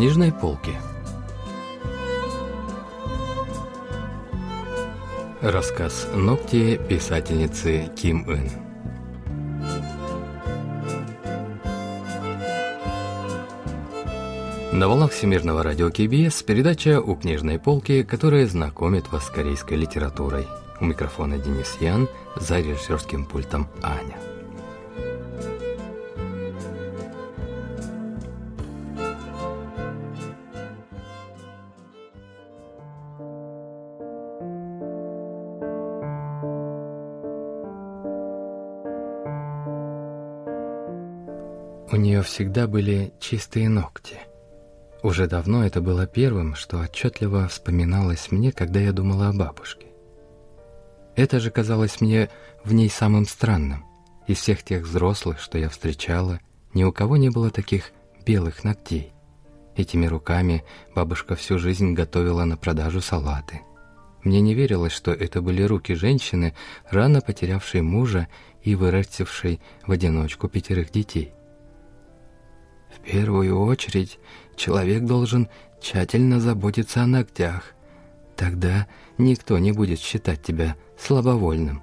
книжной полки. Рассказ «Ногти» писательницы Ким Ын. На волнах Всемирного радио КБС передача «У книжной полки», которая знакомит вас с корейской литературой. У микрофона Денис Ян, за режиссерским пультом Аня. Нее всегда были чистые ногти. Уже давно это было первым, что отчетливо вспоминалось мне, когда я думала о бабушке. Это же казалось мне в ней самым странным. Из всех тех взрослых, что я встречала, ни у кого не было таких белых ногтей. Этими руками бабушка всю жизнь готовила на продажу салаты. Мне не верилось, что это были руки женщины, рано потерявшей мужа и вырастившей в одиночку пятерых детей. В первую очередь человек должен тщательно заботиться о ногтях. Тогда никто не будет считать тебя слабовольным.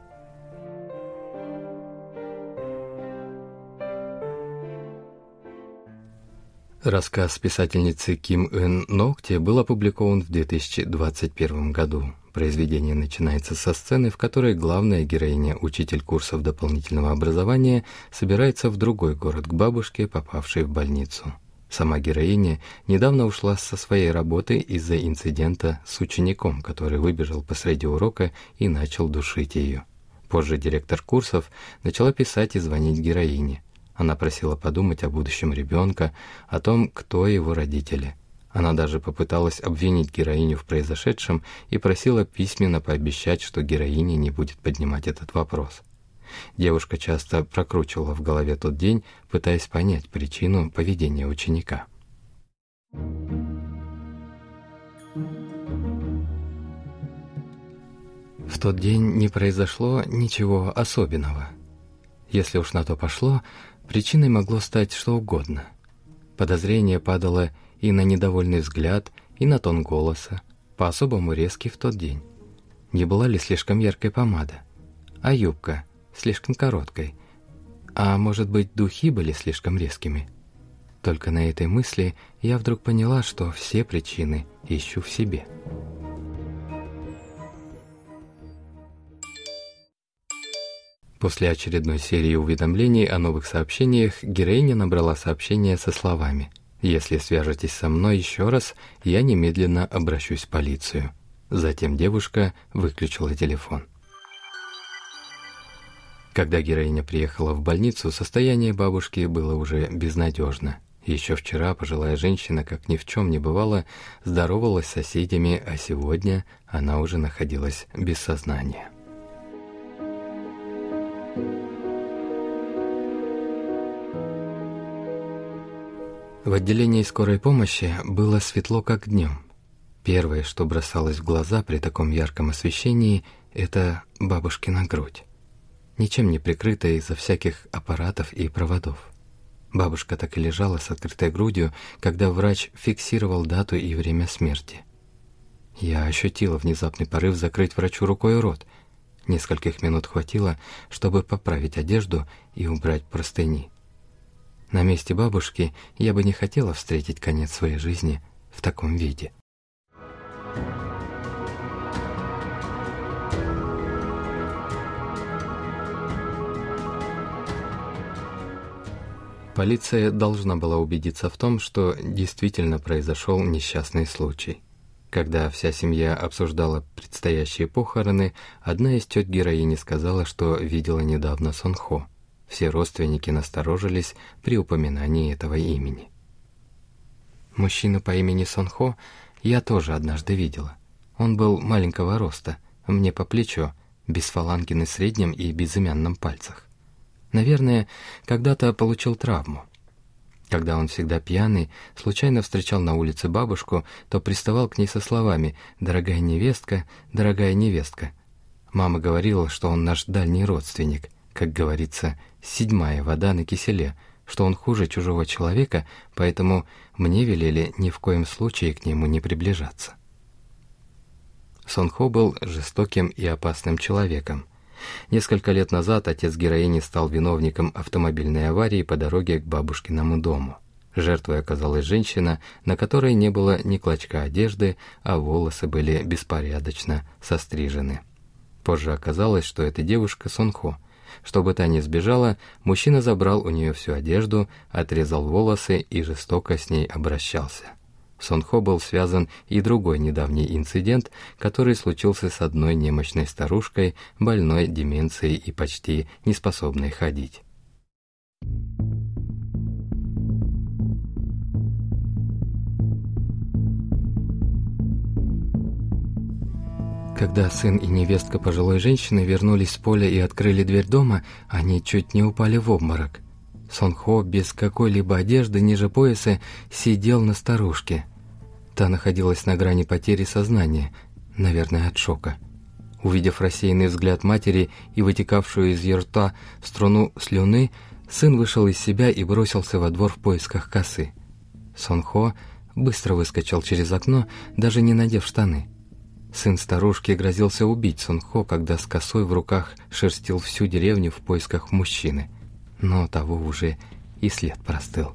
Рассказ писательницы Ким Эн Ногти был опубликован в 2021 году. Произведение начинается со сцены, в которой главная героиня, учитель курсов дополнительного образования, собирается в другой город к бабушке, попавшей в больницу. Сама героиня недавно ушла со своей работы из-за инцидента с учеником, который выбежал посреди урока и начал душить ее. Позже директор курсов начала писать и звонить героине. Она просила подумать о будущем ребенка, о том, кто его родители – она даже попыталась обвинить героиню в произошедшем и просила письменно пообещать, что героиня не будет поднимать этот вопрос. Девушка часто прокручивала в голове тот день, пытаясь понять причину поведения ученика. В тот день не произошло ничего особенного. Если уж на то пошло, причиной могло стать что угодно. Подозрение падало и на недовольный взгляд, и на тон голоса, по-особому резкий в тот день. Не была ли слишком яркой помада? А юбка слишком короткой? А может быть, духи были слишком резкими? Только на этой мысли я вдруг поняла, что все причины ищу в себе. После очередной серии уведомлений о новых сообщениях героиня набрала сообщение со словами – если свяжетесь со мной еще раз, я немедленно обращусь в полицию. Затем девушка выключила телефон. Когда героиня приехала в больницу, состояние бабушки было уже безнадежно. Еще вчера пожилая женщина, как ни в чем не бывало, здоровалась с соседями, а сегодня она уже находилась без сознания. В отделении скорой помощи было светло, как днем. Первое, что бросалось в глаза при таком ярком освещении, это бабушкина грудь. Ничем не прикрытая из-за всяких аппаратов и проводов. Бабушка так и лежала с открытой грудью, когда врач фиксировал дату и время смерти. Я ощутила внезапный порыв закрыть врачу рукой рот. Нескольких минут хватило, чтобы поправить одежду и убрать простыни. На месте бабушки я бы не хотела встретить конец своей жизни в таком виде. Полиция должна была убедиться в том, что действительно произошел несчастный случай. Когда вся семья обсуждала предстоящие похороны, одна из тет героини сказала, что видела недавно Сонхо. Все родственники насторожились при упоминании этого имени. Мужчину по имени Сонхо я тоже однажды видела. Он был маленького роста, мне по плечо, без фаланги на среднем и безымянном пальцах. Наверное, когда-то получил травму. Когда он всегда пьяный, случайно встречал на улице бабушку, то приставал к ней со словами «Дорогая невестка, дорогая невестка». Мама говорила, что он наш дальний родственник, как говорится, седьмая вода на киселе, что он хуже чужого человека, поэтому мне велели ни в коем случае к нему не приближаться. Сонхо был жестоким и опасным человеком. Несколько лет назад отец героини стал виновником автомобильной аварии по дороге к бабушкиному дому. Жертвой оказалась женщина, на которой не было ни клочка одежды, а волосы были беспорядочно сострижены. Позже оказалось, что эта девушка Сонхо. Чтобы та не сбежала, мужчина забрал у нее всю одежду, отрезал волосы и жестоко с ней обращался. Сонхо был связан и другой недавний инцидент, который случился с одной немощной старушкой, больной деменцией и почти неспособной ходить. Когда сын и невестка пожилой женщины вернулись с поля и открыли дверь дома, они чуть не упали в обморок. Сонхо без какой-либо одежды ниже пояса сидел на старушке. Та находилась на грани потери сознания, наверное, от шока. Увидев рассеянный взгляд матери и вытекавшую из ее рта струну слюны, сын вышел из себя и бросился во двор в поисках косы. Сонхо быстро выскочил через окно, даже не надев штаны. Сын старушки грозился убить Сунхо, когда с косой в руках шерстил всю деревню в поисках мужчины. Но того уже и след простыл.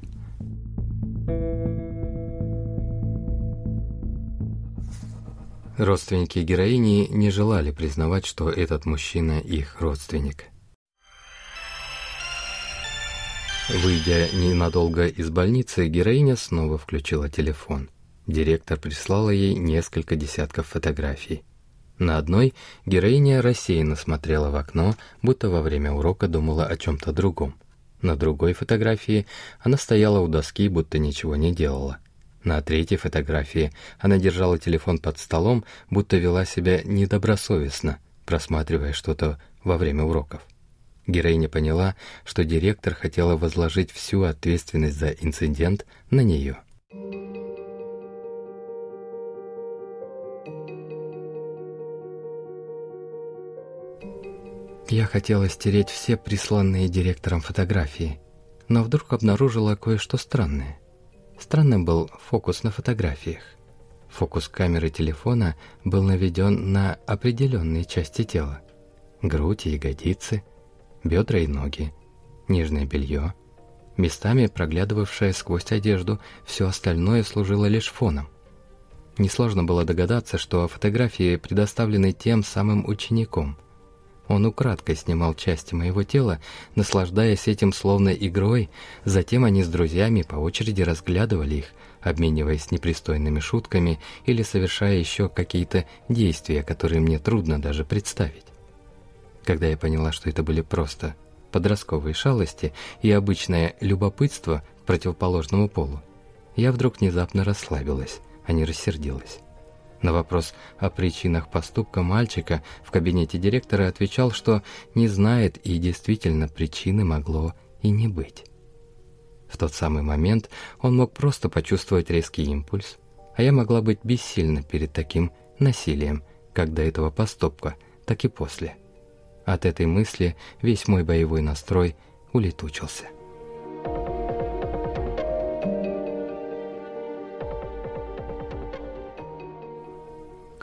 Родственники героини не желали признавать, что этот мужчина их родственник. Выйдя ненадолго из больницы, героиня снова включила телефон. Директор прислала ей несколько десятков фотографий. На одной героиня рассеянно смотрела в окно, будто во время урока думала о чем-то другом. На другой фотографии она стояла у доски, будто ничего не делала. На третьей фотографии она держала телефон под столом, будто вела себя недобросовестно, просматривая что-то во время уроков. Героиня поняла, что директор хотела возложить всю ответственность за инцидент на нее. Я хотела стереть все присланные директором фотографии, но вдруг обнаружила кое-что странное. Странным был фокус на фотографиях. Фокус камеры телефона был наведен на определенные части тела. Грудь и ягодицы, бедра и ноги, нижнее белье. Местами проглядывавшее сквозь одежду, все остальное служило лишь фоном. Несложно было догадаться, что фотографии предоставлены тем самым учеником – он украдкой снимал части моего тела, наслаждаясь этим словно игрой, затем они с друзьями по очереди разглядывали их, обмениваясь непристойными шутками или совершая еще какие-то действия, которые мне трудно даже представить. Когда я поняла, что это были просто подростковые шалости и обычное любопытство к противоположному полу, я вдруг внезапно расслабилась, а не рассердилась. На вопрос о причинах поступка мальчика в кабинете директора отвечал, что не знает и действительно причины могло и не быть. В тот самый момент он мог просто почувствовать резкий импульс, а я могла быть бессильна перед таким насилием, как до этого поступка, так и после. От этой мысли весь мой боевой настрой улетучился.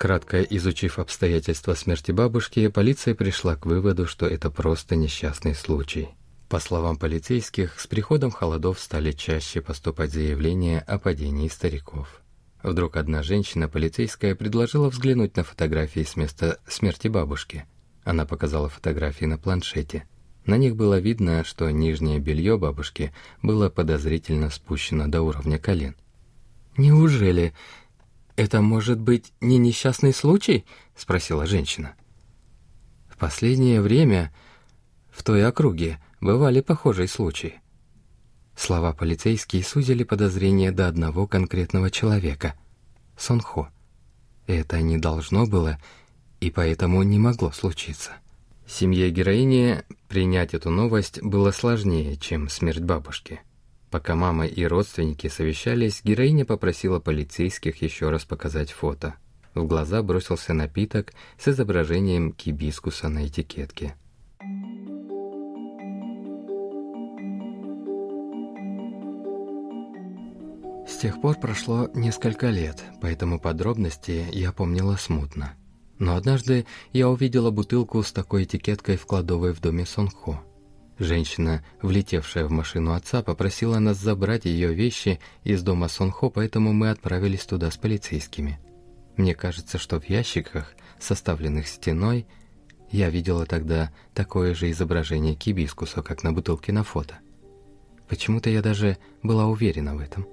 Кратко изучив обстоятельства смерти бабушки, полиция пришла к выводу, что это просто несчастный случай. По словам полицейских, с приходом холодов стали чаще поступать заявления о падении стариков. Вдруг одна женщина, полицейская, предложила взглянуть на фотографии с места смерти бабушки. Она показала фотографии на планшете. На них было видно, что нижнее белье бабушки было подозрительно спущено до уровня колен. «Неужели «Это может быть не несчастный случай?» — спросила женщина. В последнее время в той округе бывали похожие случаи. Слова полицейские сузили подозрение до одного конкретного человека — Сонхо. Это не должно было и поэтому не могло случиться. Семье героини принять эту новость было сложнее, чем смерть бабушки — Пока мама и родственники совещались, героиня попросила полицейских еще раз показать фото. В глаза бросился напиток с изображением кибискуса на этикетке. тех пор прошло несколько лет, поэтому подробности я помнила смутно. Но однажды я увидела бутылку с такой этикеткой в кладовой в доме Сонхо. Женщина, влетевшая в машину отца, попросила нас забрать ее вещи из дома Сонхо, поэтому мы отправились туда с полицейскими. Мне кажется, что в ящиках, составленных стеной, я видела тогда такое же изображение кибискуса, как на бутылке на фото. Почему-то я даже была уверена в этом.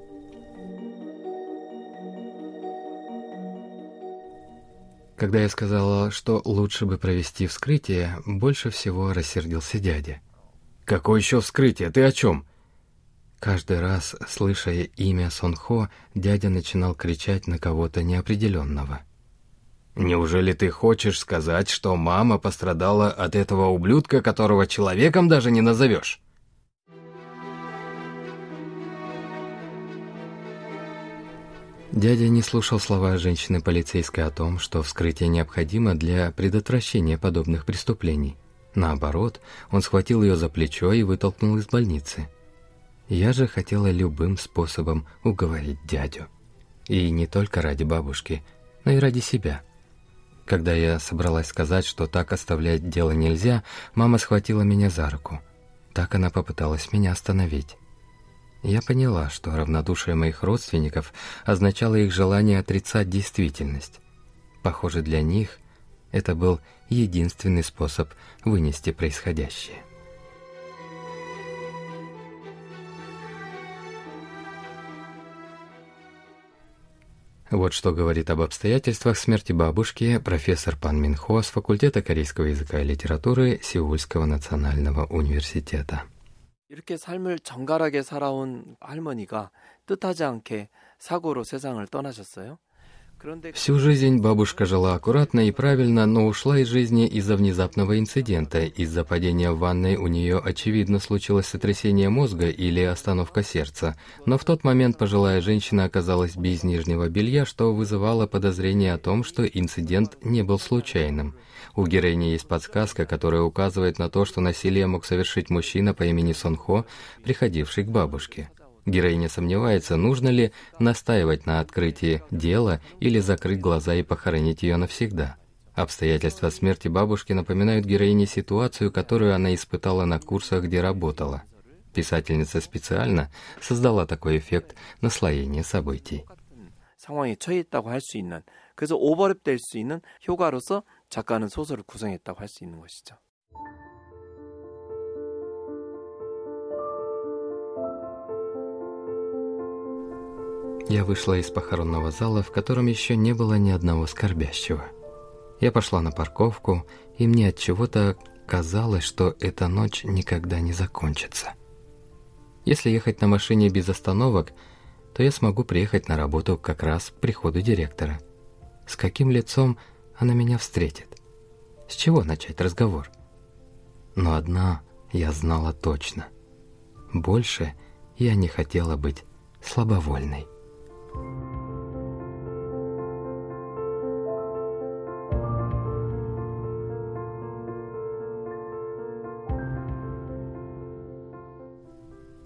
Когда я сказала, что лучше бы провести вскрытие, больше всего рассердился дядя. «Какое еще вскрытие? Ты о чем?» Каждый раз, слыша имя Сонхо, дядя начинал кричать на кого-то неопределенного. «Неужели ты хочешь сказать, что мама пострадала от этого ублюдка, которого человеком даже не назовешь?» Дядя не слушал слова женщины полицейской о том, что вскрытие необходимо для предотвращения подобных преступлений. Наоборот, он схватил ее за плечо и вытолкнул из больницы. Я же хотела любым способом уговорить дядю. И не только ради бабушки, но и ради себя. Когда я собралась сказать, что так оставлять дело нельзя, мама схватила меня за руку. Так она попыталась меня остановить. Я поняла, что равнодушие моих родственников означало их желание отрицать действительность. Похоже, для них это был единственный способ вынести происходящее. Вот что говорит об обстоятельствах смерти бабушки профессор Пан Минхо с факультета корейского языка и литературы Сеульского национального университета. 이렇게 삶을 정갈하게 살아온 할머니가 뜻하지 않게 사고로 세상을 떠나셨어요. Всю жизнь бабушка жила аккуратно и правильно, но ушла из жизни из-за внезапного инцидента. Из-за падения в ванной у нее, очевидно, случилось сотрясение мозга или остановка сердца. Но в тот момент пожилая женщина оказалась без нижнего белья, что вызывало подозрение о том, что инцидент не был случайным. У героини есть подсказка, которая указывает на то, что насилие мог совершить мужчина по имени Сонхо, приходивший к бабушке. Героиня сомневается, нужно ли настаивать на открытии дела или закрыть глаза и похоронить ее навсегда. Обстоятельства смерти бабушки напоминают героине ситуацию, которую она испытала на курсах, где работала. Писательница специально создала такой эффект наслоения событий. 상황에 처해 있다고 할 있는 그래서 오버랩될 수 있는 효과로서 작가는 소설을 구성했다고 할 있는 것이죠. Я вышла из похоронного зала, в котором еще не было ни одного скорбящего. Я пошла на парковку, и мне от чего-то казалось, что эта ночь никогда не закончится. Если ехать на машине без остановок, то я смогу приехать на работу как раз к приходу директора. С каким лицом она меня встретит? С чего начать разговор? Но одна я знала точно. Больше я не хотела быть слабовольной.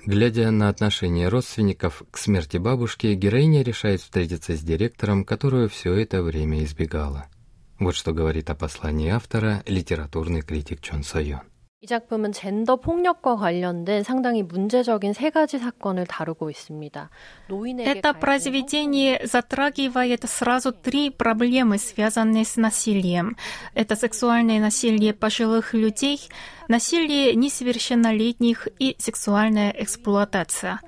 Глядя на отношение родственников к смерти бабушки, героиня решает встретиться с директором, которую все это время избегала. Вот что говорит о послании автора литературный критик Чон Сойон. 이 작품은 젠더 폭력과 관련된 상당히 문제적인 세 가지 사건을 다루고 있습니다. Это произведение затрагивает сразу три проблемы, связанные с насилием. Это сексуальное насилие пожилых людей, насилие несовершеннолетних и сексуальная эксплуатация.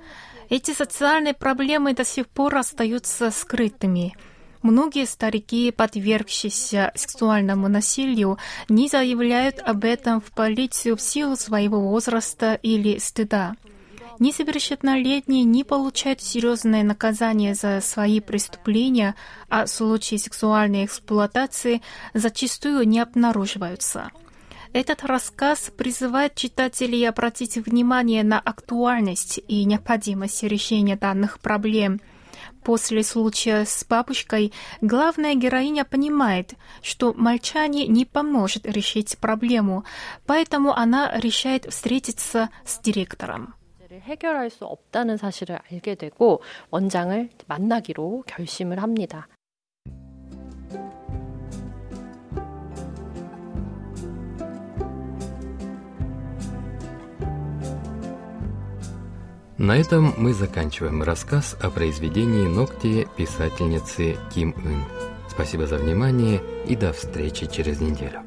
Эти социальные проблемы до сих пор остаются скрытыми. Многие старики, подвергшиеся сексуальному насилию, не заявляют об этом в полицию в силу своего возраста или стыда. Несовершеннолетние не получают серьезное наказание за свои преступления, а случаи сексуальной эксплуатации зачастую не обнаруживаются. Этот рассказ призывает читателей обратить внимание на актуальность и необходимость решения данных проблем – После случая с бабушкой главная героиня понимает, что молчание не поможет решить проблему, поэтому она решает встретиться с директором. 해결할 수 없다는 사실을 알게 되고 원장을 만나기로 결심을 합니다. На этом мы заканчиваем рассказ о произведении «Ногти» писательницы Ким Ын. Спасибо за внимание и до встречи через неделю.